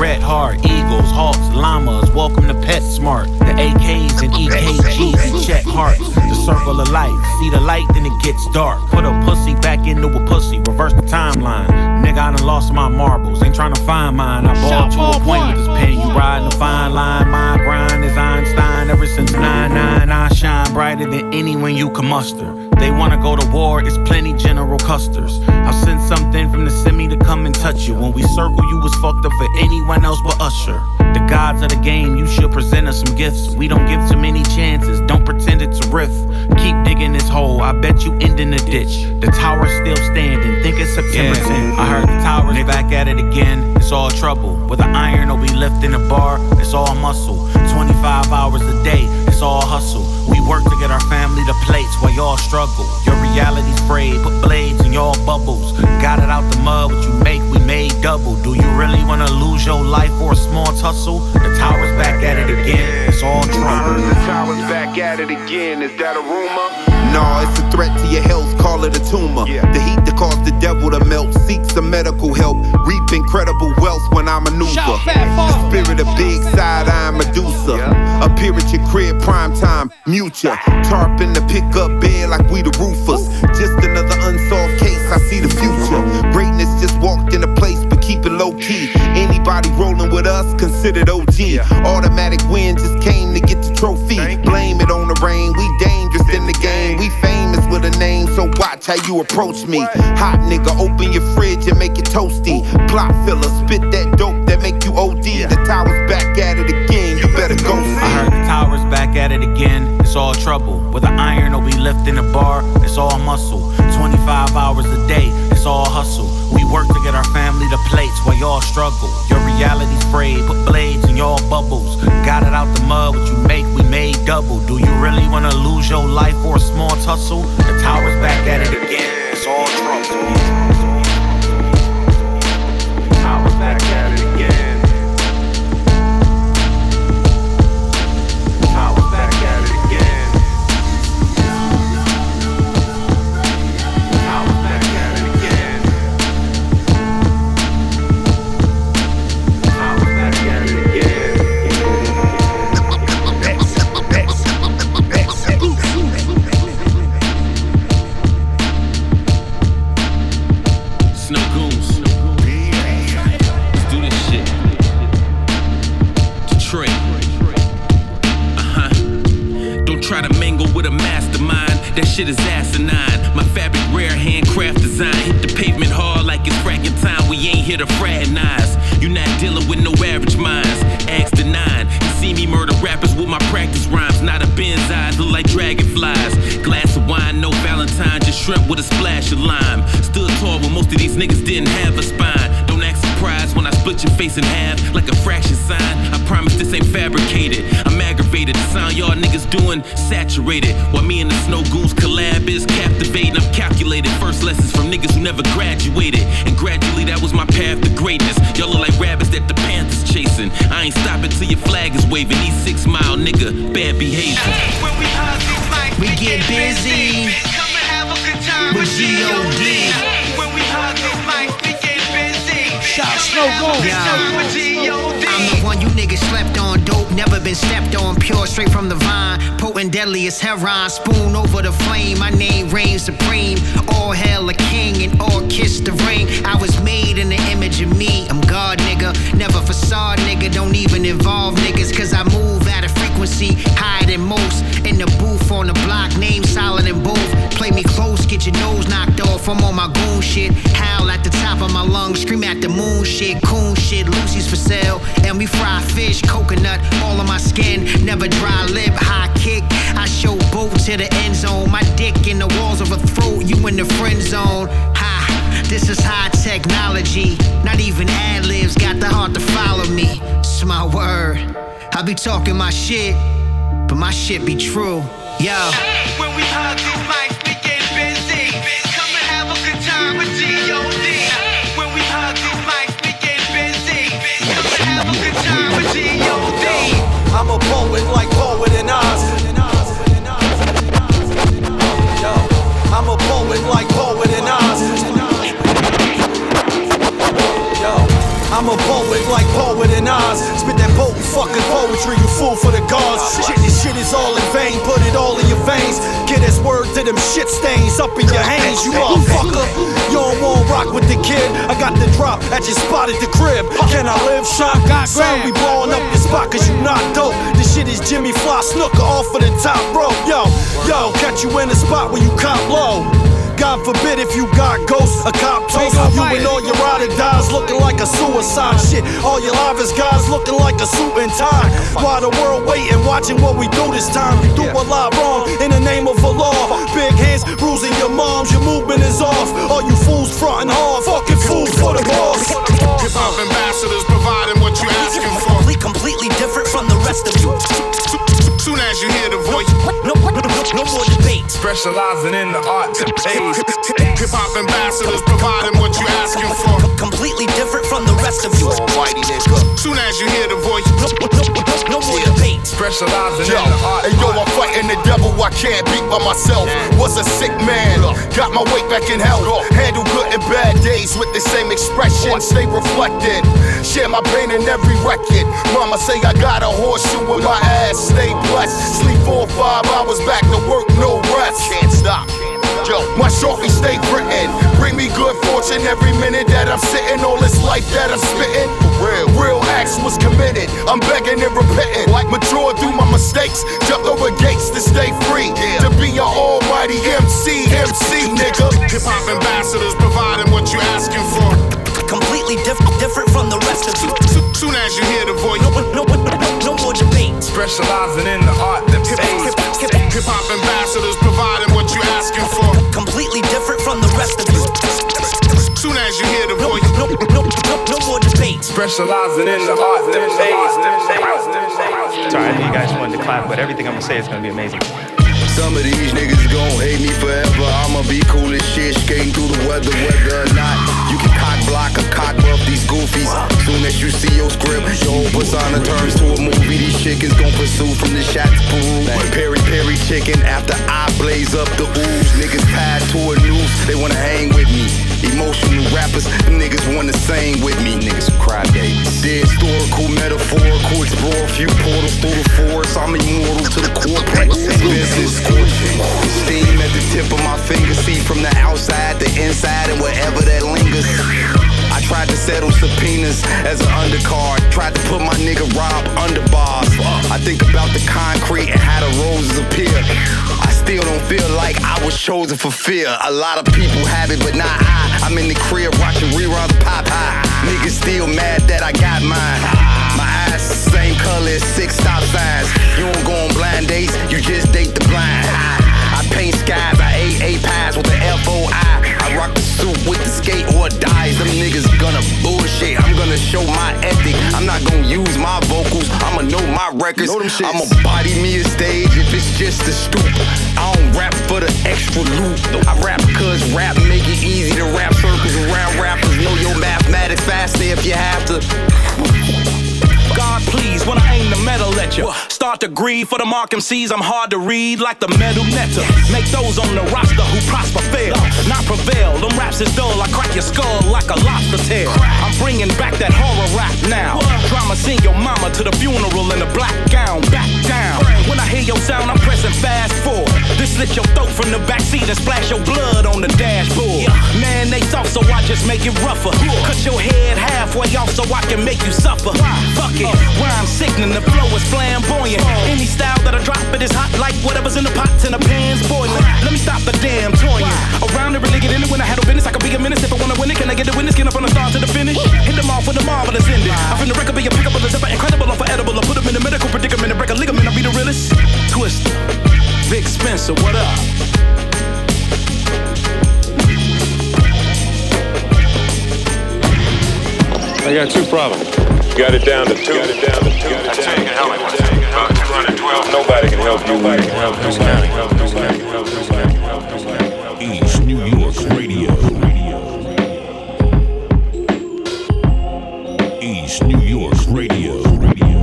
Bret Hart, Eagles, Hawks, Llamas, welcome to PetSmart. The AKs and EKGs and check hearts. The circle of life, see the light, then it gets dark. Put a pussy back into a pussy, reverse the timeline. Nigga, I done lost my marbles, ain't trying to find mine. I bought to a point with this pen, you riding a fine line. My grind is Einstein ever since 9 9. I shine brighter than anyone you can muster. They wanna go to war, it's plenty General Custers. I'll send something from the semi to come and touch you. When we circle, you was fucked up for anyone else but Usher. The gods of the game, you should present us some gifts. We don't give too many chances, don't pretend it's a riff. Keep digging this hole, I bet you end in the ditch. The tower's still standing, think it's September 10th. I heard the tower's back at it again, it's all trouble. With an iron or we lifting a bar, it's all muscle. 25 hours a day, it's all hustle. Work to get our family to plates while y'all struggle. Your reality's frayed, put blades in y'all bubbles. Got it out the mud, what you make, we made double. Do you really wanna lose your life for a small tussle? The tower's back at it again, it's all trouble. The tower's back at it again, is that a rumor? No, it's a threat to your health, call it a tumor. Yeah. The heat that caused the devil to melt, seek some medical help. Reap incredible wealth when I maneuver. The spirit of big side eye Medusa. Appear at your crib, prime time, mute ya. Tarp in the pickup bed like we the roofers. Just another unsolved case, I see the future. Greatness just walked into place, but keep it low key. Anybody rolling with us, considered OG. Automatic win just came to get the trophy. Blame it on the rain, we dangerous in the game. We famous with a name, so watch how you approach me. Hot nigga, open your fridge and make it toasty. Plot filler, spit that dope that make you OD. The tower's back at it again, you better go see. I heard the tower's back at it again. It's all trouble. With an iron or we lifting a bar, it's all muscle. 25 hours a day, it's all hustle. We work to get our family to plates while y'all struggle. Your reality's frayed, put blades in y'all bubbles. Got it out the mud, what you make, we made double. Do you really wanna lose your life for a small tussle? The tower's back at it again, saturated. While me and the Snowgoons collab is captivating. I'm calculated. First lessons from niggas who never graduated. And gradually that was my path to greatness. Y'all look like rabbits that the Panthers chasing. I ain't stopping till your flag is waving. These six mile nigga, bad behavior. When We get busy Come and have a good time with G.O.D. Shout Snow Goons. The you niggas slept on. Dope, never been stepped on. Pure, straight from the vine. Potent, deadly as heron. Spoon over the flame. My name reigns supreme. All hail a king and all kiss the ring. I was made in the image of me. I'm God, nigga. Never facade, nigga. Don't even involve niggas. Cause I move at a frequency higher than most. In the booth on the block, name solid in both. Play me close, get your nose knocked off. I'm on my goon shit. Howl at the top of my lungs, scream at the moon shit. Coon shit, Lucy's for sale. And we fry fish, coconut, all on my skin. Never dry lip, high kick. I show both to the end zone. My dick in the walls of a throat, you in the friend zone. Ha, this is high technology. Not even ad libs got the heart to follow me. It's my word. I be talking my shit, but my shit be true. Yo. When we hug these mics, we get busy. Come and have a good time with G.O.D. When we hug these mics, we get busy. Come and have a good time with G.O.D. I'm a poet like poet and Oz. Yo, I'm a poet like poet and Oz. Yo, I'm a poet like poet and Oz. That potent fucking poetry, you fool for the gods. Shit, this shit is all in vain. Put it all in your veins. Get his word to them shit stains up in your hands, you motherfucker. You don't want rock with the kid. I got the drop at your spot at the crib. Can I live shot? Son, we blowing up the spot cause you not dope. This shit is Jimmy Fly Snooker off of the top rope. Yo, yo, catch you in the spot where you cop low. God forbid if you got ghosts, a cop toast. You and all your ride or dies looking like a suicide shit. All your livest guys looking like a suit and tie. While the world waiting, watching what we do this time. You do a lot wrong Specializing in the art that pays. Hip hop ambassadors providing what you asking for. Completely different from the rest of you. Whitey nigga. Soon as you hear the voice, no more debate. Specializing yo, in the art. Hey yo, I'm fighting the devil. I can't beat by myself. Was a sick man. Got my weight back in health. Handle good and bad days with the same expression. Stay reflected. Share my pain in every record. Mama say I got a horseshoe with my ass. Stay blessed. Sleep four or five hours back to work, no rest. Can't stop. Yo, My shorty stay grittin'. Bring me good fortune every minute that I'm sitting. All this life that I'm spittin'. Real, real acts was committed. I'm begging and repenting. Like mature through my mistakes. Jumped over gates to stay free. To be your almighty MC, MC, nigga. Hip hop ambassadors providing what you asking for. Completely diff- different from the rest of you. Soon as you hear the voice, no, no, no, no more debate. Specializing in the art that pays. Hip hop ambassadors providing what you asking for. Completely different from the rest of you. Soon as you hear the voice, no, no, no, no, no more debate. Specializing in the art that pays. Sorry, I know you guys wanted to clap, but everything I'm gonna say is gonna be amazing. Some of these niggas gon' hate me forever. I'ma be cool as shit, skating through the weather, whether or not you can cock block or cock buff these goofies. Soon as you see your script, your whole persona turns to a movie. These chickens gon' pursue from the shot to Peru. Perry Perry chicken after I blaze up the ooze. Niggas tied to a noose, they wanna hang with me. Emotional rappers, niggas wanna sing with me. Niggas cry babies. Historical, metaphorical, explore a few portals through the forest. Settle subpoenas as an undercard. Tried to put my nigga Rob under bars. I think about the concrete and how the roses appear. I still don't feel like I was chosen for fear. A lot of people have it, but not I. I'm in the crib watching reruns of Popeye. Niggas still mad that I got mine. My eyes the same color as six stop signs. You don't go on blind dates, you just date the blind. I paint skies, I ate eight pies with the F-O-I. I rock the suit with the skate or dies. Them niggas gonna bullshit. I'm gonna show my ethic. I'm not gonna use my vocals. I'ma know my records. I'ma body me a stage if it's just a stoop. I don't rap for the extra loot. I rap cause rap make it easy to rap circles around rappers. Know your mathematics faster if you have to. God, please, when I aim the metal at you, start to grieve for the mark MCs. I'm hard to read like the metal netter. Make those on the roster who prosper fail, not prevail. Them raps is dull, I crack your skull like a lobster tail. I'm bringing back that horror rap now. Drama sing your mama to the funeral in a black gown, back down. When I hear your sound, I'm pressing fast forward. This slit your throat from the backseat and splash your blood on the dashboard. Man, they soft, so I just make it rougher. Cut your head halfway off so I can make you suffer. Fuck it, rhyme sickening, the flow is flamboyant. Any style that I drop, it is hot like whatever's in the pots and the pans boiling. Let me stop the damn toying. Around it, really get in it when I handle business. I can be a menace if I wanna win it. Can I get the witness? Get up from the start to the finish. Hit them off with a marvelous ending. I from the record be a pickable, a zipper, incredible, unforgettable. I put them in a medical predicament and break a ligament. I be the realest. Twista, Vic Spencer, what up? I got two problems. Got it down to two. Got it down to two. I tell you, can help me with it. About 212. Nobody can help you. Nobody can help you. Nobody can help you. Nobody can help you. Nobody can help you. East New York Radio. East New York Radio.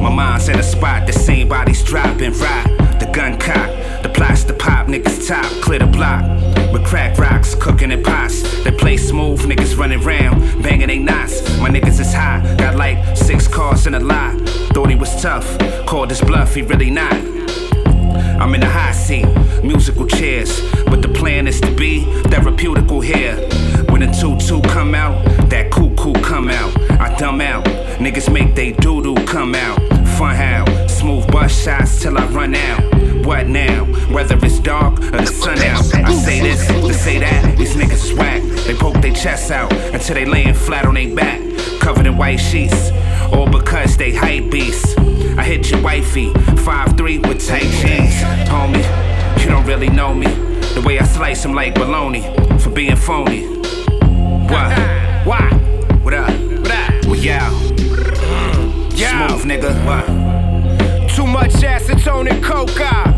My mind's in a spot, the same bodies dropping, rock. The gun cock, the pop, niggas top, clear the block. With crack rocks, cooking in pots. They play smooth, niggas running round, banging they knots. My niggas is high, got like six cars in a lot. Thought he was tough, called his bluff, he really not. I'm in the high seat, musical chairs. But the plan is to be therapeutical here. When the 2-2 come out, that cuckoo come out. I dumb out, niggas make they doo-doo come out. Fun how, smooth bus shots till I run out. What now? Whether it's dark or the sun out. I say this, to say that, these niggas swag. They poke their chests out until they laying flat on their back, covered in white sheets. All because they hype beasts. I hit your wifey, 5'3 with tight jeans. Homie, you don't really know me. The way I slice them like bologna for being phony. What? Why? What up? What up? Well, yeah. Smooth nigga. What? Too much acetone and coca.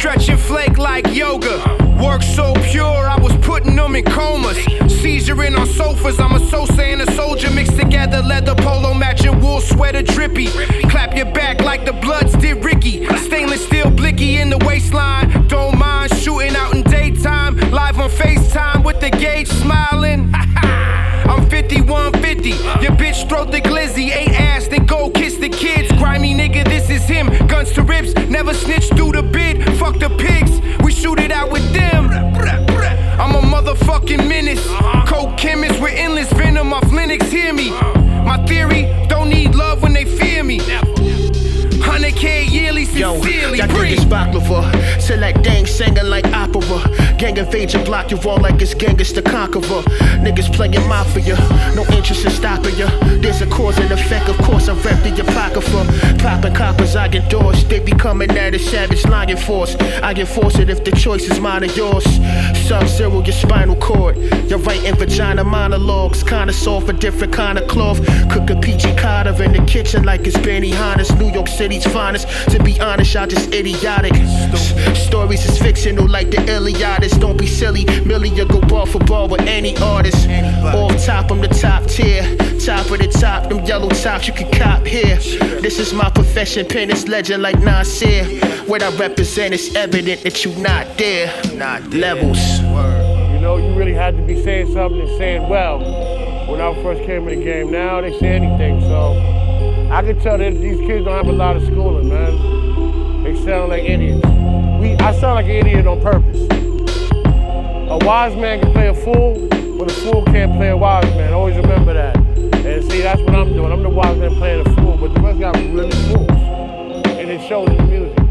Stretch and flake like yoga. Work so pure, I was putting them in comas. Seizuring on sofas, I'm a Sosa and a soldier mixed together. Leather polo matching wool sweater drippy. Clap your back like the Bloods did Ricky. Stainless steel blicky in the waistline. Don't mind shooting out in daytime. Live on FaceTime with the gauge smiling. I'm 5150. Your bitch throat the glizzy, ain't ass, then go kiss the kids. Grimy nigga, this is him. Guns to ribs, never snitch through the bid. Fuck the pigs, we shoot it out with them. I'm a motherfucking menace. Coke chemist with endless venom off Linux, hear me. My theory, don't need love when they fear me really Y'all breathe. niggas baklava. Select dang singing like opera. Gang invade your block, you all like it's Genghis the Conqueror. Niggas playing mafia, no interest in stopping ya. There's a cause and effect, of course I'm rep the apocrypha. Popping coppers, I endorse. They be coming at a savage lion force. I enforce it if the choice is mine or yours. Sub zero, your spinal cord. You're writing vagina monologues. Kinda soft, a different kind of cloth. Cook a peachy cotta in the kitchen like it's Benihana's. New York City's finest. To be honest, y'all just idiotic. Stories is fictional like the Iliad is. Don't be silly. Millie, you go ball for ball with any artist. Off top, I'm the top tier. Top of the top, them yellow tops you can cop here. This is my profession, pen is legend like Nasir. What I represent is evident that you not there. Not levels. You know, you really had to be saying something and saying well when I first came in the game. Now they say anything, so I can tell that these kids don't have a lot of schooling, man. They sound like idiots. We, I sound like an idiot on purpose. A wise man can play a fool, but a fool can't play a wise man. Always remember that. And see, that's what I'm doing. I'm the wise man playing a fool, but the rest are really fools. And it shows in the music.